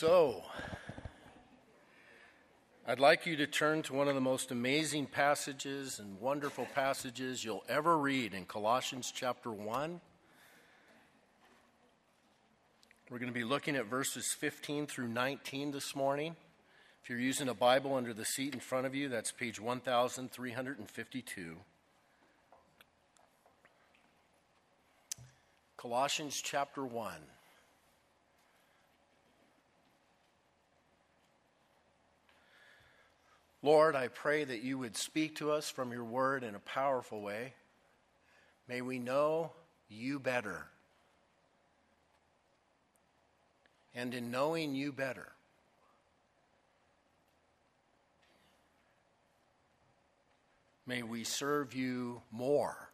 So, I'd like you to turn to one of the most amazing passages and wonderful passages you'll ever read in Colossians chapter 1. We're going to be looking at verses 15 through 19 this morning. If you're using a Bible under the seat in front of you, that's page 1352. Colossians chapter 1. Lord, I pray that you would speak to us from your word in a powerful way. May we know you better. And in knowing you better, may we serve you more.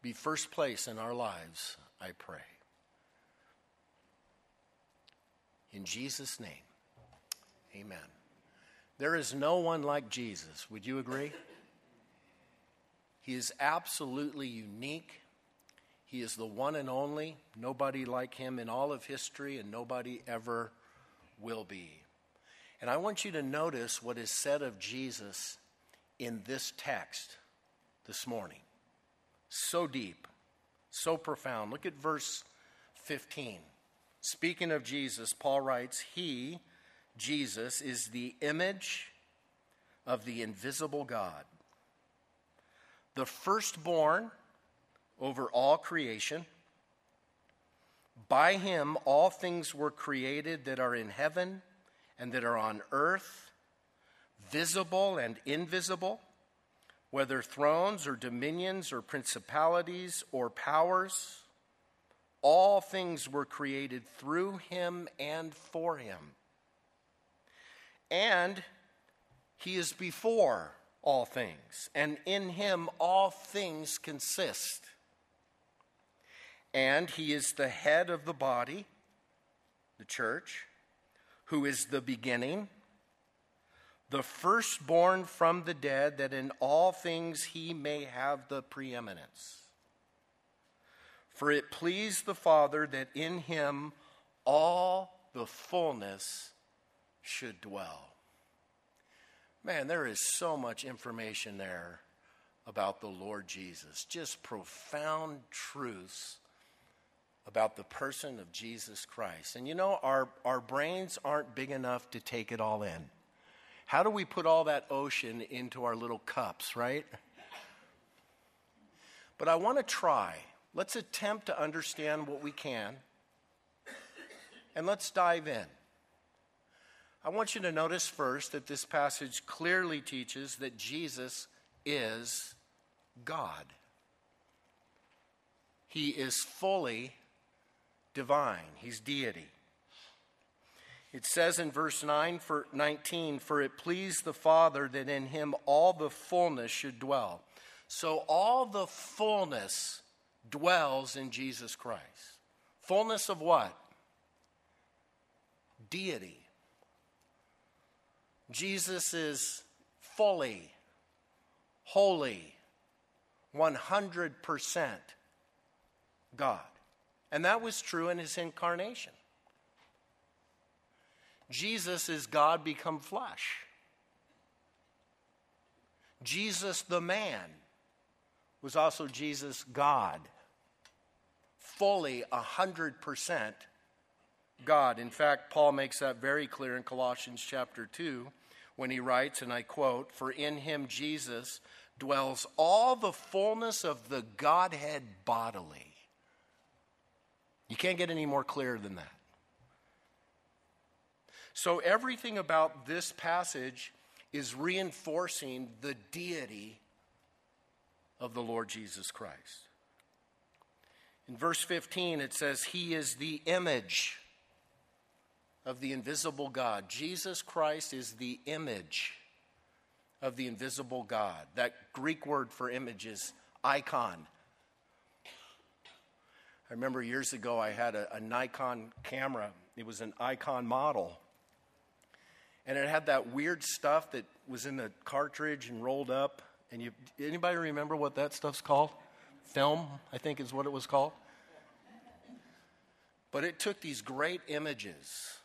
Be first place in our lives, I pray. In Jesus' name, amen. There is no one like Jesus. Would you agree? He is absolutely unique. He is the one and only. Nobody like him in all of history, and nobody ever will be. And I want you to notice what is said of Jesus in this text this morning. So deep, so profound. Look at verse 15. Speaking of Jesus, Paul writes, He, Jesus, is the image of the invisible God, the firstborn over all creation. By him, all things were created that are in heaven and that are on earth, visible and invisible, whether thrones or dominions or principalities or powers. All things were created through him and for him. And he is before all things, and in him all things consist. And he is the head of the body, the church, who is the beginning, the firstborn from the dead, that in all things he may have the preeminence. For it pleased the Father that in him all the fullness should dwell. Man, there is so much information there about the Lord Jesus. Just profound truths about the person of Jesus Christ. And you know, our, our brains aren't big enough to take it all in. How do we put all that ocean into our little cups, right? But I want to try. Let's attempt to understand what we can, and let's dive in. I want you to notice first that this passage clearly teaches that Jesus is God. He is fully divine, He's deity. It says in verse 9 for 19, For it pleased the Father that in him all the fullness should dwell. So all the fullness dwells in Jesus Christ. Fullness of what? Deity. Jesus is fully, wholly, 100% God. And that was true in his incarnation. Jesus is God become flesh. Jesus, the man, was also Jesus, God fully 100% God. In fact, Paul makes that very clear in Colossians chapter 2 when he writes, and I quote, For in him Jesus dwells all the fullness of the Godhead bodily. You can't get any more clear than that. So, everything about this passage is reinforcing the deity of the Lord Jesus Christ. In verse 15, it says, He is the image of the invisible God. Jesus Christ is the image of the invisible God. That Greek word for image is icon. I remember years ago I had a, a Nikon camera, it was an icon model. And it had that weird stuff that was in the cartridge and rolled up. And you, anybody remember what that stuff's called? Film, I think is what it was called. But it took these great images,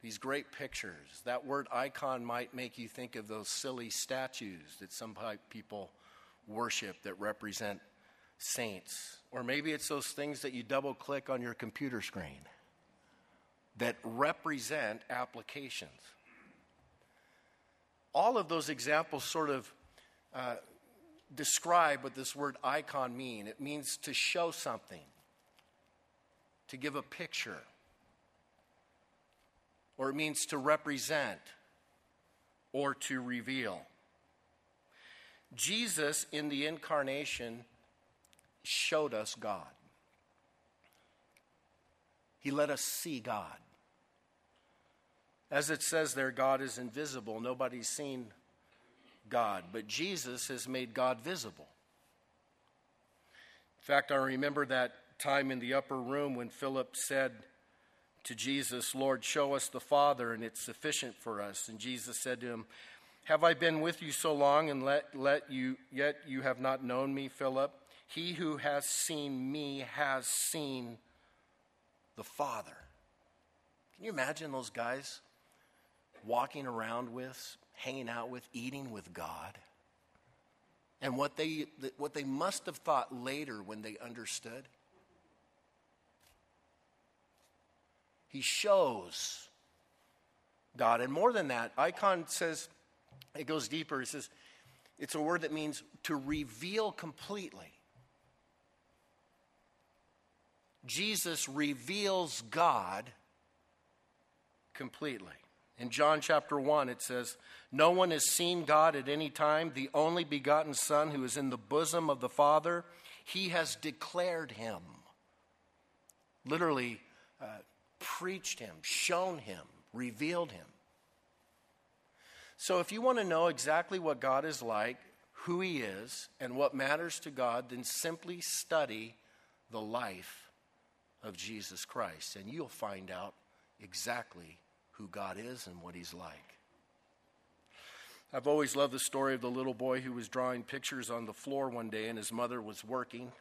these great pictures. That word icon might make you think of those silly statues that some people worship that represent saints. Or maybe it's those things that you double click on your computer screen that represent applications. All of those examples sort of uh, describe what this word icon mean. It means to show something, to give a picture, or it means to represent or to reveal. Jesus in the incarnation showed us God. He let us see God. As it says there, God is invisible. Nobody's seen God, but Jesus has made God visible. In fact, I remember that time in the upper room when Philip said to Jesus, Lord, show us the Father, and it's sufficient for us. And Jesus said to him, Have I been with you so long, and let, let you, yet you have not known me, Philip? He who has seen me has seen the Father. Can you imagine those guys walking around with, hanging out with, eating with God? And what they, what they must have thought later when they understood? He shows God. And more than that, icon says, it goes deeper. It says, it's a word that means to reveal completely. Jesus reveals God completely. In John chapter 1, it says, No one has seen God at any time, the only begotten Son who is in the bosom of the Father, he has declared him. Literally, uh, preached him, shown him, revealed him. So, if you want to know exactly what God is like, who he is, and what matters to God, then simply study the life of Jesus Christ, and you'll find out exactly who God is and what He's like. I've always loved the story of the little boy who was drawing pictures on the floor one day, and his mother was working.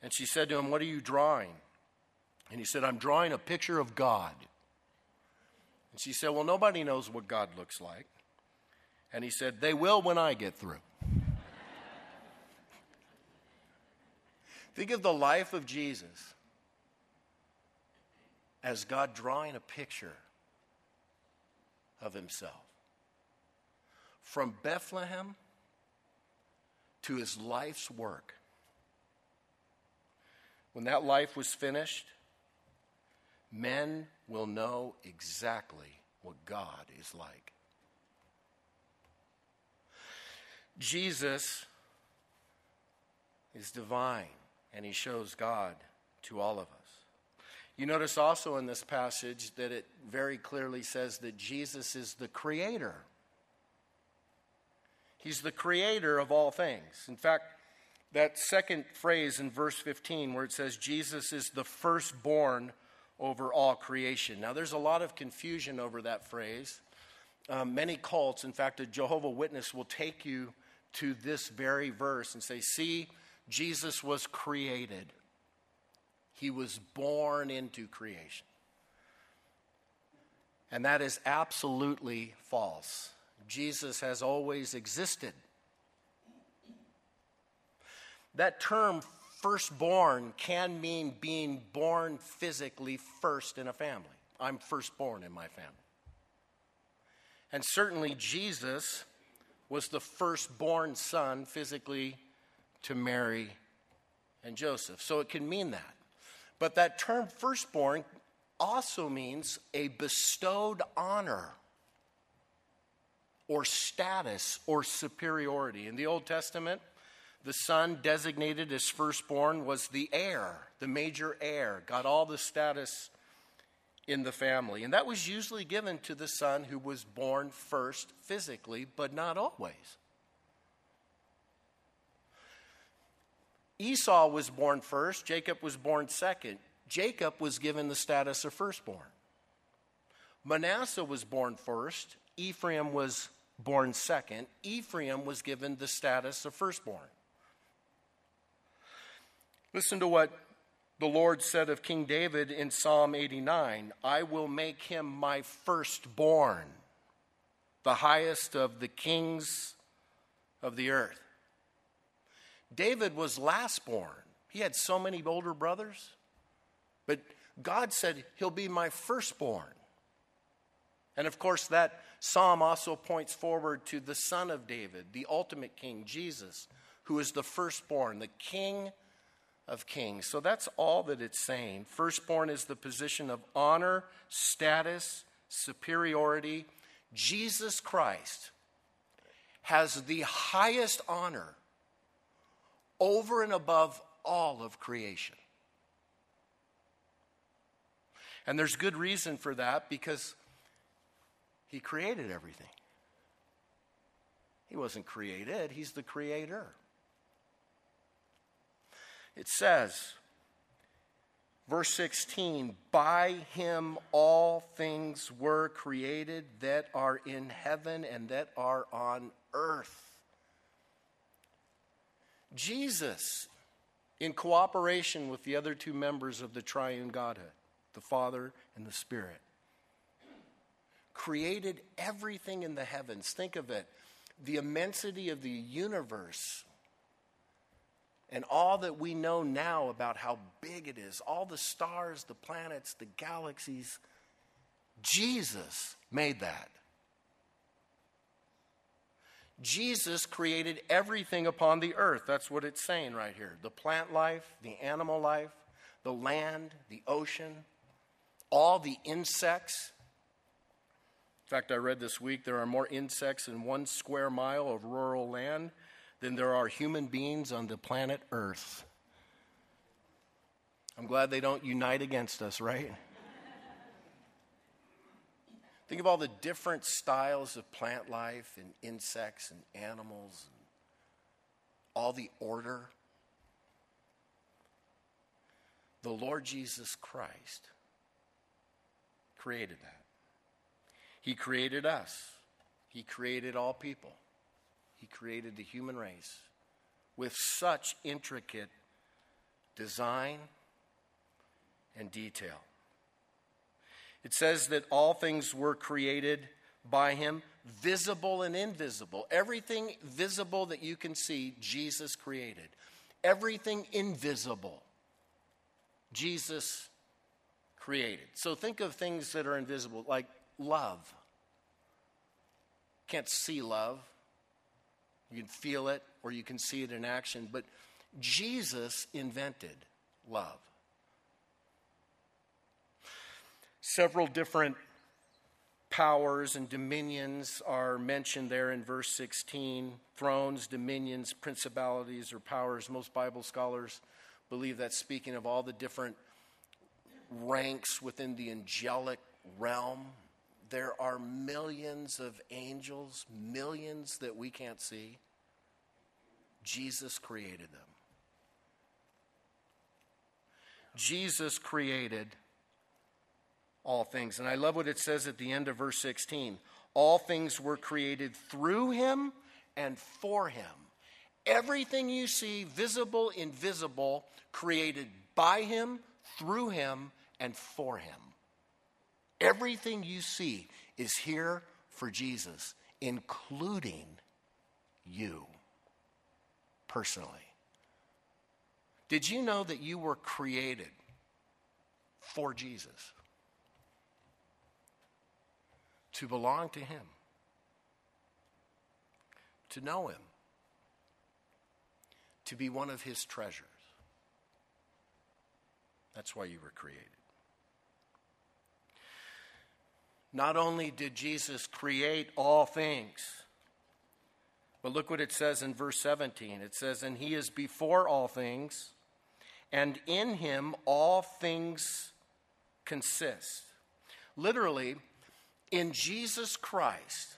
And she said to him, What are you drawing? And he said, I'm drawing a picture of God. And she said, Well, nobody knows what God looks like. And he said, They will when I get through. Think of the life of Jesus as God drawing a picture of himself. From Bethlehem to his life's work. When that life was finished, men will know exactly what God is like. Jesus is divine, and he shows God to all of us. You notice also in this passage that it very clearly says that Jesus is the creator. He's the creator of all things. In fact, that second phrase in verse 15 where it says Jesus is the firstborn over all creation. Now, there's a lot of confusion over that phrase. Um, many cults, in fact, a Jehovah Witness will take you to this very verse and say, See, Jesus was created. He was born into creation. And that is absolutely false. Jesus has always existed. That term, firstborn, can mean being born physically first in a family. I'm firstborn in my family. And certainly, Jesus was the firstborn son physically to Mary and Joseph. So it can mean that. But that term firstborn also means a bestowed honor or status or superiority. In the Old Testament, the son designated as firstborn was the heir, the major heir, got all the status in the family. And that was usually given to the son who was born first physically, but not always. Esau was born first, Jacob was born second. Jacob was given the status of firstborn. Manasseh was born first, Ephraim was born second. Ephraim was given the status of firstborn. Listen to what the Lord said of King David in Psalm 89 I will make him my firstborn, the highest of the kings of the earth. David was last born. He had so many older brothers, but God said, He'll be my firstborn. And of course, that psalm also points forward to the son of David, the ultimate king, Jesus, who is the firstborn, the king of kings. So that's all that it's saying. Firstborn is the position of honor, status, superiority. Jesus Christ has the highest honor over and above all of creation. And there's good reason for that because he created everything. He wasn't created, he's the creator. It says, verse 16, by him all things were created that are in heaven and that are on earth. Jesus, in cooperation with the other two members of the triune Godhead, the Father and the Spirit, created everything in the heavens. Think of it the immensity of the universe and all that we know now about how big it is, all the stars, the planets, the galaxies, Jesus made that. Jesus created everything upon the earth. That's what it's saying right here the plant life, the animal life, the land, the ocean, all the insects. In fact, I read this week there are more insects in one square mile of rural land than there are human beings on the planet Earth. I'm glad they don't unite against us, right? Think of all the different styles of plant life and insects and animals, and all the order. The Lord Jesus Christ created that. He created us, He created all people. He created the human race with such intricate design and detail. It says that all things were created by him, visible and invisible. Everything visible that you can see, Jesus created. Everything invisible, Jesus created. So think of things that are invisible, like love. Can't see love, you can feel it or you can see it in action. But Jesus invented love. Several different powers and dominions are mentioned there in verse 16 thrones, dominions, principalities, or powers. Most Bible scholars believe that's speaking of all the different ranks within the angelic realm there are millions of angels, millions that we can't see. Jesus created them. Jesus created all things. And I love what it says at the end of verse 16 all things were created through him and for him. Everything you see, visible, invisible, created by him, through him, and for him. Everything you see is here for Jesus, including you personally. Did you know that you were created for Jesus? To belong to Him, to know Him, to be one of His treasures. That's why you were created. Not only did Jesus create all things, but look what it says in verse 17. It says, And he is before all things, and in him all things consist. Literally, in Jesus Christ,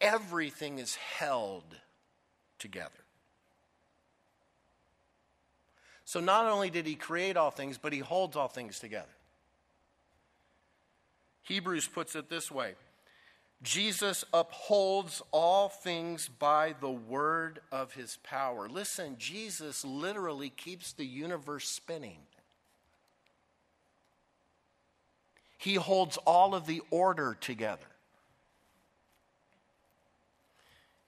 everything is held together. So not only did he create all things, but he holds all things together. Hebrews puts it this way Jesus upholds all things by the word of his power. Listen, Jesus literally keeps the universe spinning. He holds all of the order together.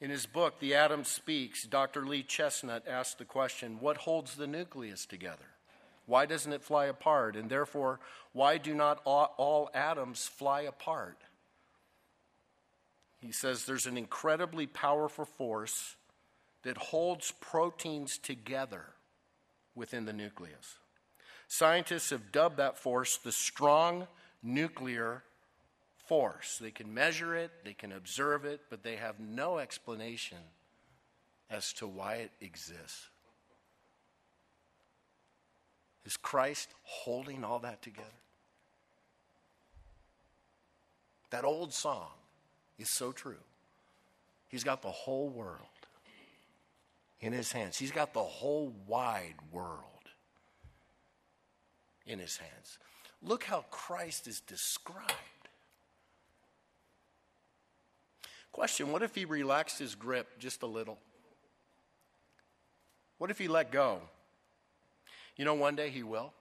In his book, The Atom Speaks, Dr. Lee Chesnut asked the question what holds the nucleus together? Why doesn't it fly apart? And therefore, why do not all, all atoms fly apart? He says there's an incredibly powerful force that holds proteins together within the nucleus. Scientists have dubbed that force the strong nuclear force. They can measure it, they can observe it, but they have no explanation as to why it exists. Is Christ holding all that together? That old song is so true. He's got the whole world in his hands, he's got the whole wide world in his hands. Look how Christ is described. Question What if he relaxed his grip just a little? What if he let go? You know, one day he will.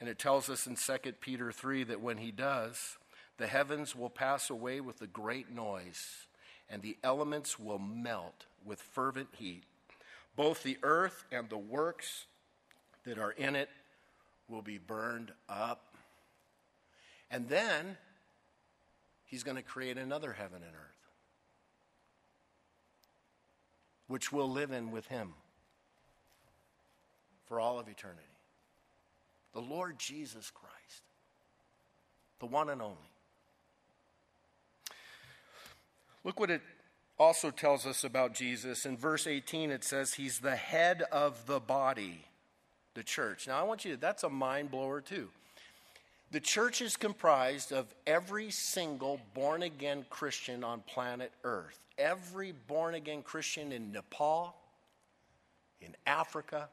And it tells us in 2 Peter 3 that when he does, the heavens will pass away with a great noise, and the elements will melt with fervent heat. Both the earth and the works that are in it will be burned up. And then he's going to create another heaven and earth, which we'll live in with him for all of eternity. The Lord Jesus Christ, the one and only. Look what it also tells us about Jesus. In verse 18, it says he's the head of the body the church. Now, I want you to, that's a mind blower too. The church is comprised of every single born again Christian on planet Earth. Every born again Christian in Nepal, in Africa,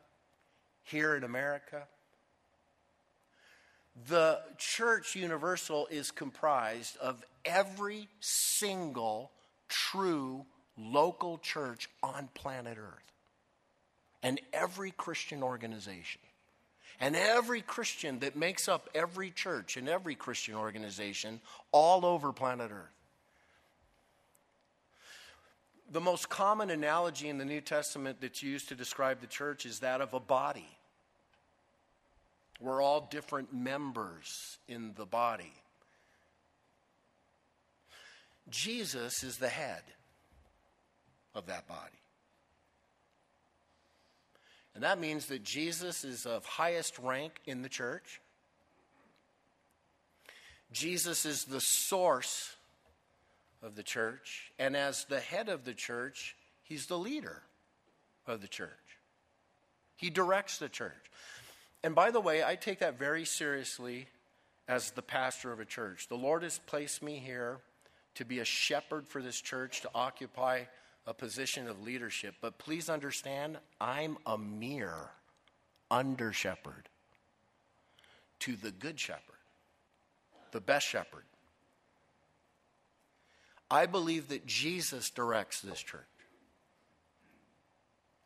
here in America. The church universal is comprised of every single true local church on planet Earth and every Christian organization. And every Christian that makes up every church and every Christian organization all over planet Earth. The most common analogy in the New Testament that's used to describe the church is that of a body. We're all different members in the body. Jesus is the head of that body. And that means that Jesus is of highest rank in the church. Jesus is the source of the church. And as the head of the church, he's the leader of the church. He directs the church. And by the way, I take that very seriously as the pastor of a church. The Lord has placed me here to be a shepherd for this church, to occupy a position of leadership. But please understand, I'm a mere under shepherd to the good shepherd, the best shepherd. I believe that Jesus directs this church.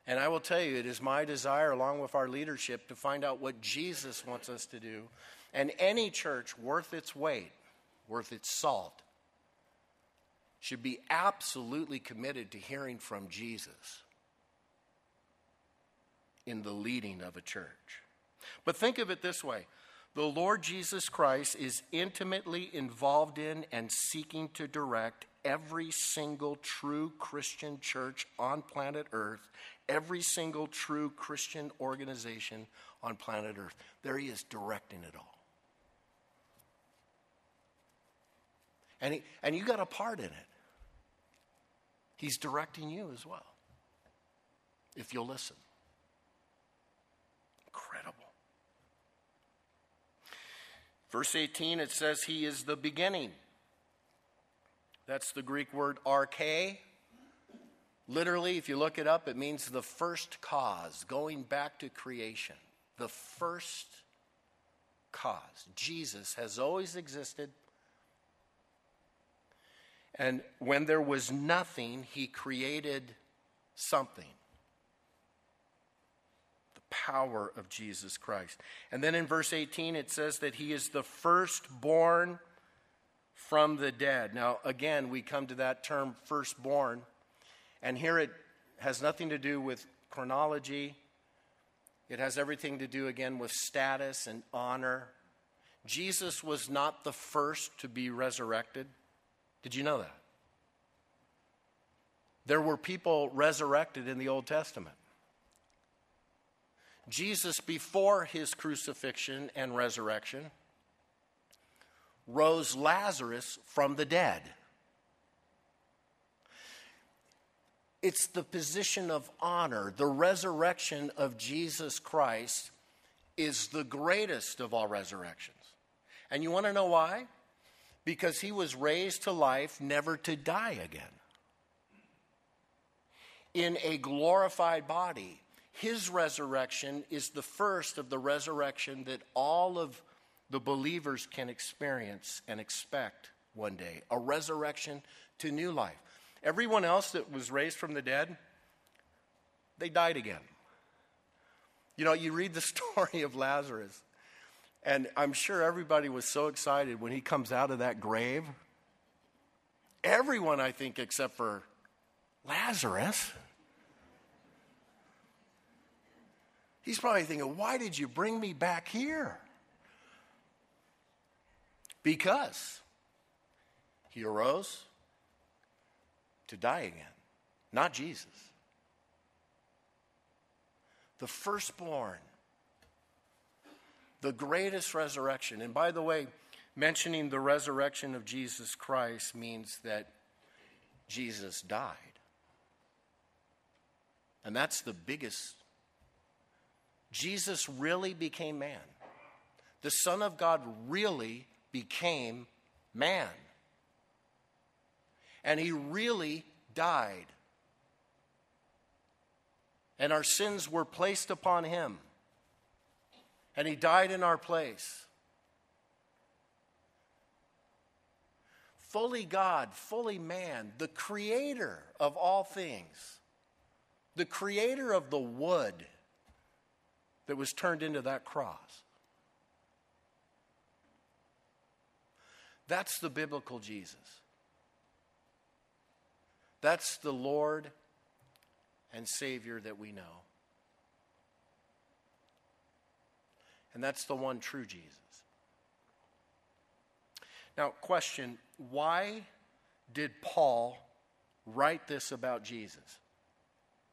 And I will tell you, it is my desire, along with our leadership, to find out what Jesus wants us to do. And any church worth its weight, worth its salt, should be absolutely committed to hearing from Jesus in the leading of a church. But think of it this way the Lord Jesus Christ is intimately involved in and seeking to direct every single true Christian church on planet Earth, every single true Christian organization on planet Earth. There he is directing it all. And, he, and you got a part in it. He's directing you as well, if you'll listen. Incredible. Verse 18, it says, He is the beginning. That's the Greek word arche. Literally, if you look it up, it means the first cause, going back to creation. The first cause. Jesus has always existed And when there was nothing, he created something. The power of Jesus Christ. And then in verse 18, it says that he is the firstborn from the dead. Now, again, we come to that term firstborn. And here it has nothing to do with chronology, it has everything to do, again, with status and honor. Jesus was not the first to be resurrected. Did you know that? There were people resurrected in the Old Testament. Jesus, before his crucifixion and resurrection, rose Lazarus from the dead. It's the position of honor. The resurrection of Jesus Christ is the greatest of all resurrections. And you want to know why? Because he was raised to life, never to die again. In a glorified body. His resurrection is the first of the resurrection that all of the believers can experience and expect one day a resurrection to new life. Everyone else that was raised from the dead, they died again. You know, you read the story of Lazarus, and I'm sure everybody was so excited when he comes out of that grave. Everyone, I think, except for Lazarus. He's probably thinking, why did you bring me back here? Because he arose to die again, not Jesus. The firstborn, the greatest resurrection. And by the way, mentioning the resurrection of Jesus Christ means that Jesus died. And that's the biggest. Jesus really became man. The Son of God really became man and he really died. And our sins were placed upon him. And he died in our place. Fully God, fully man, the creator of all things, the creator of the wood that was turned into that cross. That's the biblical Jesus. That's the Lord and Savior that we know. And that's the one true Jesus. Now, question why did Paul write this about Jesus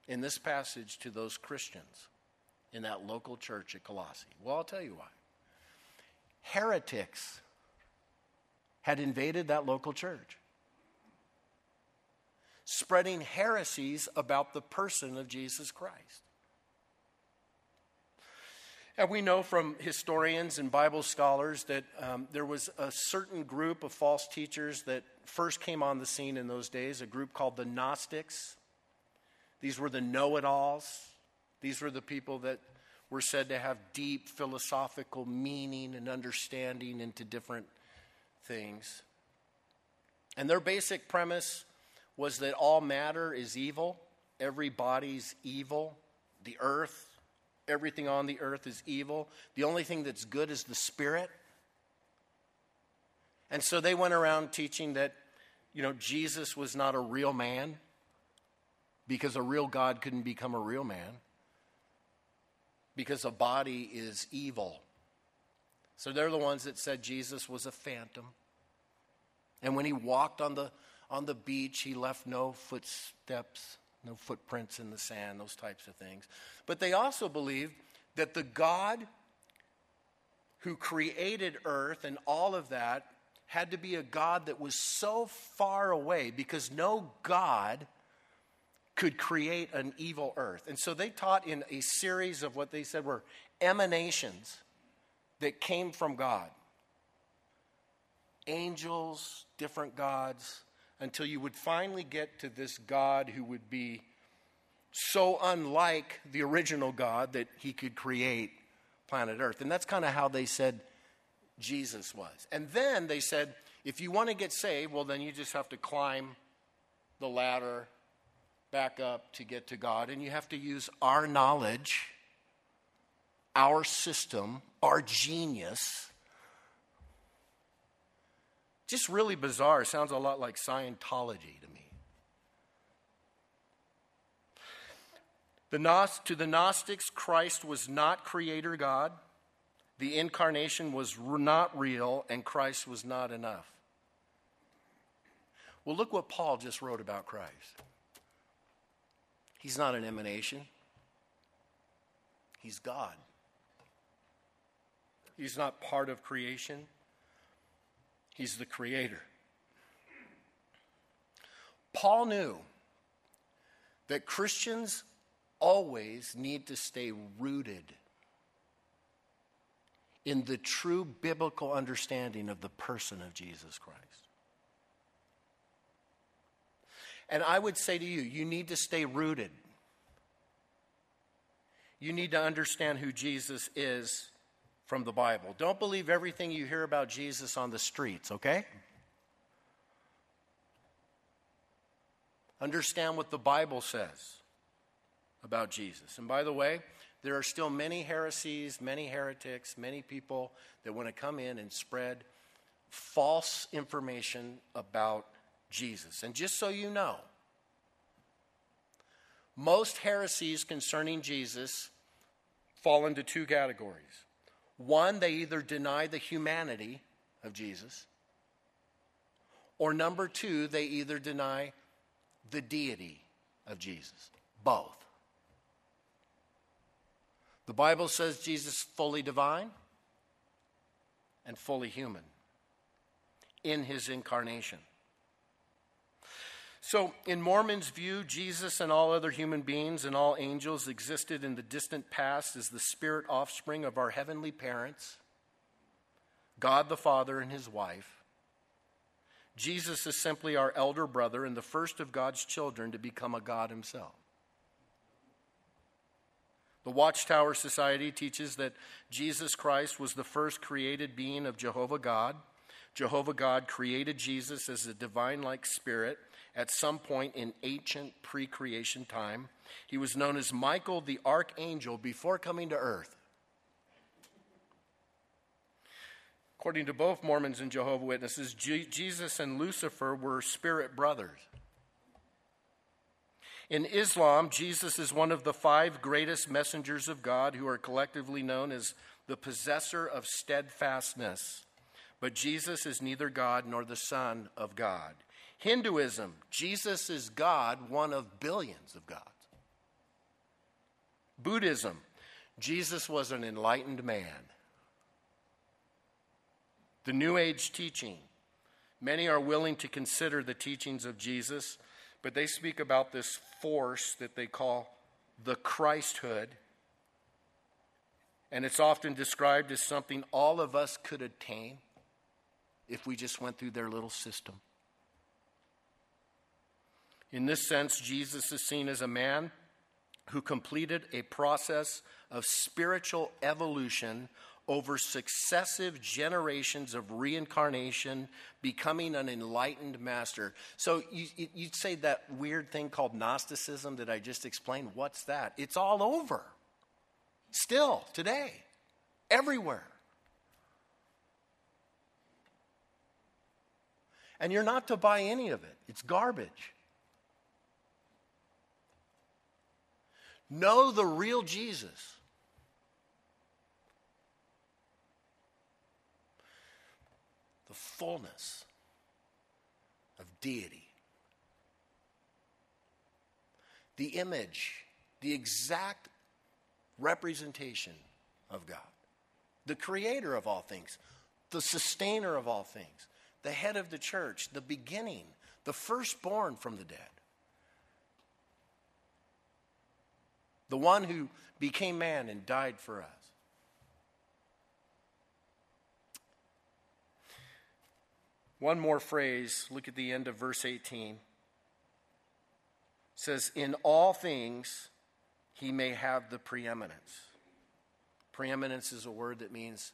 in this passage to those Christians in that local church at Colossae? Well, I'll tell you why. Heretics had invaded that local church spreading heresies about the person of Jesus Christ. And we know from historians and Bible scholars that um, there was a certain group of false teachers that first came on the scene in those days, a group called the Gnostics. These were the know it alls. These were the people that were said to have deep philosophical meaning and understanding into different things. And their basic premise was that all matter is evil, every body's evil, the earth, everything on the earth is evil. The only thing that's good is the spirit. And so they went around teaching that, you know, Jesus was not a real man because a real God couldn't become a real man because a body is evil. So they're the ones that said Jesus was a phantom. And when he walked on the on the beach. He left no footsteps, no footprints in the sand, those types of things. But they also believed that the God who created earth and all of that had to be a God that was so far away because no God could create an evil earth. And so they taught in a series of what they said were emanations that came from God angels, different gods, until you would finally get to this God who would be so unlike the original God that he could create planet Earth. And that's kind of how they said Jesus was. And then they said, If you want to get saved, well, then you just have to climb the ladder back up to get to God, and you have to use our knowledge, our system, our genius. Just really bizarre. Sounds a lot like Scientology to me. The Gnost- to the Gnostics, Christ was not creator God. The incarnation was not real, and Christ was not enough. Well, look what Paul just wrote about Christ. He's not an emanation, he's God. He's not part of creation, he's the creator. Paul knew that Christians always need to stay rooted in the true biblical understanding of the person of Jesus Christ. And I would say to you, you need to stay rooted. You need to understand who Jesus is from the Bible. Don't believe everything you hear about Jesus on the streets, okay? Understand what the Bible says about Jesus. And by the way, there are still many heresies, many heretics, many people that want to come in and spread false information about Jesus. And just so you know, most heresies concerning Jesus fall into two categories. One, they either deny the humanity of Jesus, or number two, they either deny the deity of Jesus. Both. The Bible says Jesus fully divine and fully human in his incarnation. So, in Mormon's view, Jesus and all other human beings and all angels existed in the distant past as the spirit offspring of our heavenly parents, God the Father and his wife. Jesus is simply our elder brother and the first of God's children to become a God himself. The Watchtower Society teaches that Jesus Christ was the first created being of Jehovah God. Jehovah God created Jesus as a divine like spirit at some point in ancient pre creation time. He was known as Michael the archangel before coming to earth. According to both Mormons and Jehovah Witnesses, Jesus and Lucifer were spirit brothers. In Islam, Jesus is one of the five greatest messengers of God who are collectively known as the possessor of steadfastness. But Jesus is neither God nor the Son of God. Hinduism, Jesus is God, one of billions of gods. Buddhism, Jesus was an enlightened man. The New Age teaching, many are willing to consider the teachings of Jesus, but they speak about this force that they call the Christhood. And it's often described as something all of us could attain if we just went through their little system. In this sense, Jesus is seen as a man who completed a process of spiritual evolution over successive generations of reincarnation, becoming an enlightened master. So you, would say that weird thing called Gnosticism that I just explained. What's that? It's all over. Still, today, everywhere. And you're not to buy any of it, it's garbage. Know the real Jesus. The fullness of deity. The image, the exact representation of God, the creator of all things, the sustainer of all things, the head of the church, the beginning, the firstborn from the dead, the one who became man and died for us. One more phrase, look at the end of verse 18. It says, In all things he may have the preeminence. Preeminence is a word that means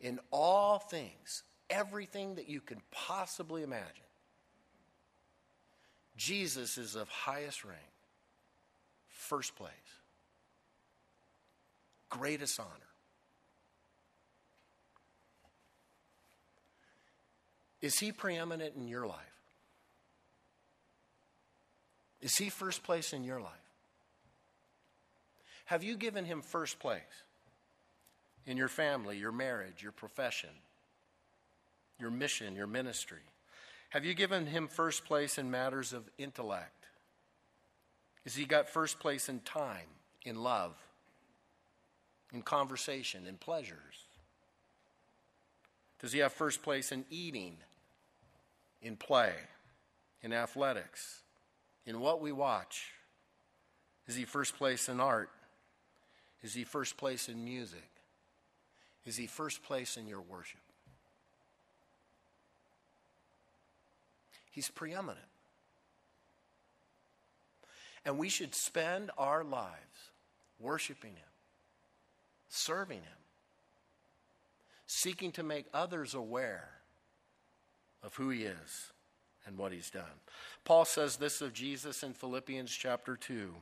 in all things, everything that you can possibly imagine. Jesus is of highest rank, first place, greatest honor. Is he preeminent in your life? Is he first place in your life? Have you given him first place in your family, your marriage, your profession, your mission, your ministry? Have you given him first place in matters of intellect? Has he got first place in time, in love, in conversation, in pleasures? Does he have first place in eating, in play, in athletics, in what we watch? Is he first place in art? Is he first place in music? Is he first place in your worship? He's preeminent. And we should spend our lives worshiping Him, serving Him, seeking to make others aware of who He is and what He's done. Paul says this of Jesus in Philippians chapter 2.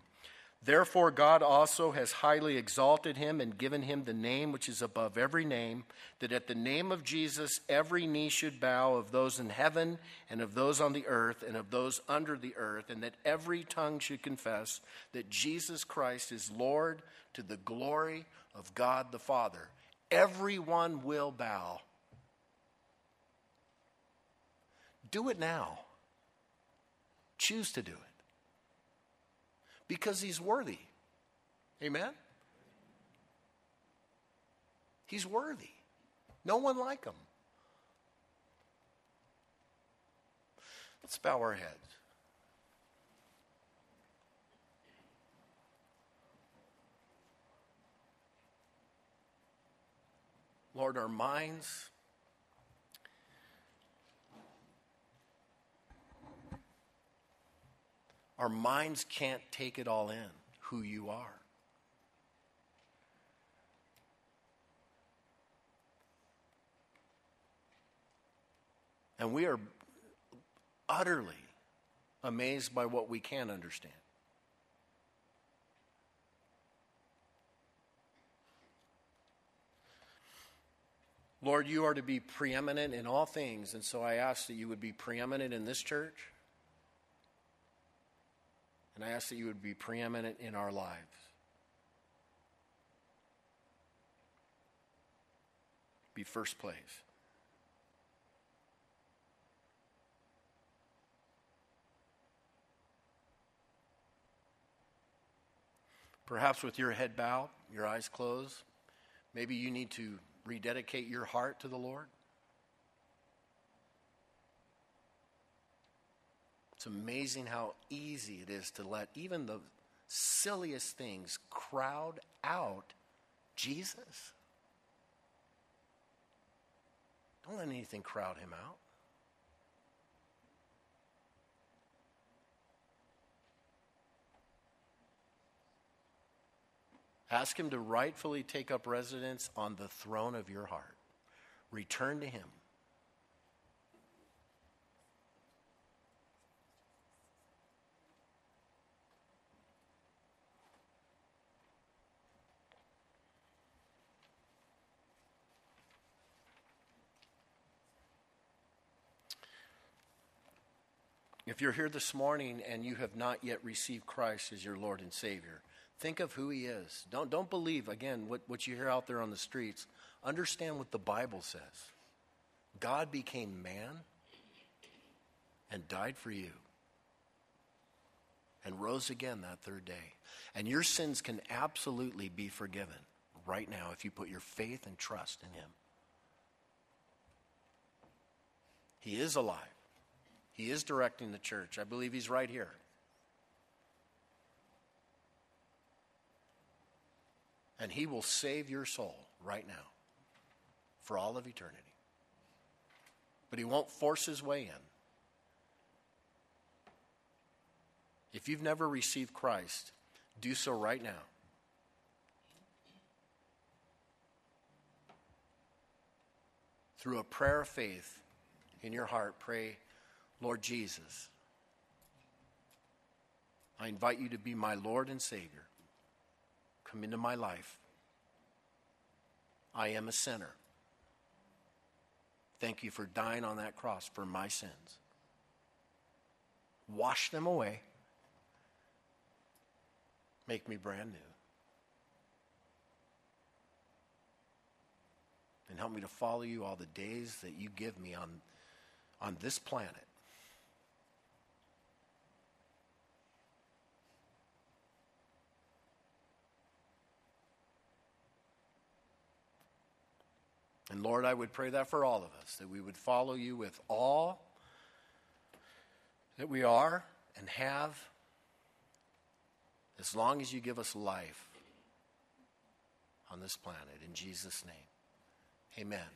Therefore, God also has highly exalted him and given him the name which is above every name, that at the name of Jesus every knee should bow of those in heaven and of those on the earth and of those under the earth, and that every tongue should confess that Jesus Christ is Lord to the glory of God the Father. Everyone will bow. Do it now. Choose to do it because he's worthy. Amen? He's worthy. No one like him. Let's bow our heads. Lord, our minds Our minds can't take it all in, who you are. And we are utterly amazed by what we can understand. Lord, you are to be preeminent in all things, and so I ask that you would be preeminent in this church and I ask that you would be preeminent in our lives. Be first place. Perhaps with your head bowed, your eyes closed, maybe you need to rededicate your heart to the Lord. It's amazing how easy it is to let even the silliest things crowd out Jesus. Don't let anything crowd him out. Ask him to rightfully take up residence on the throne of your heart. Return to him. You're here this morning and you have not yet received Christ as your Lord and Savior, think of who He is. Don't, don't believe, again, what, what you hear out there on the streets. Understand what the Bible says. God became man and died for you and rose again that third day. And your sins can absolutely be forgiven right now if you put your faith and trust in Him. He is alive. He is directing the church. I believe he's right here. And he will save your soul right now for all of eternity. But he won't force his way in. If you've never received Christ, do so right now. through a prayer of faith in your heart, pray, Lord Jesus, I invite you to be my Lord and Savior. Come into my life. I am a sinner. Thank you for dying on that cross for my sins. Wash them away. Make me brand new. And help me to follow you all the days that you give me on, on this planet. And Lord, I would pray that for all of us, that we would follow you with all that we are and have as long as you give us life on this planet. In Jesus' name, amen.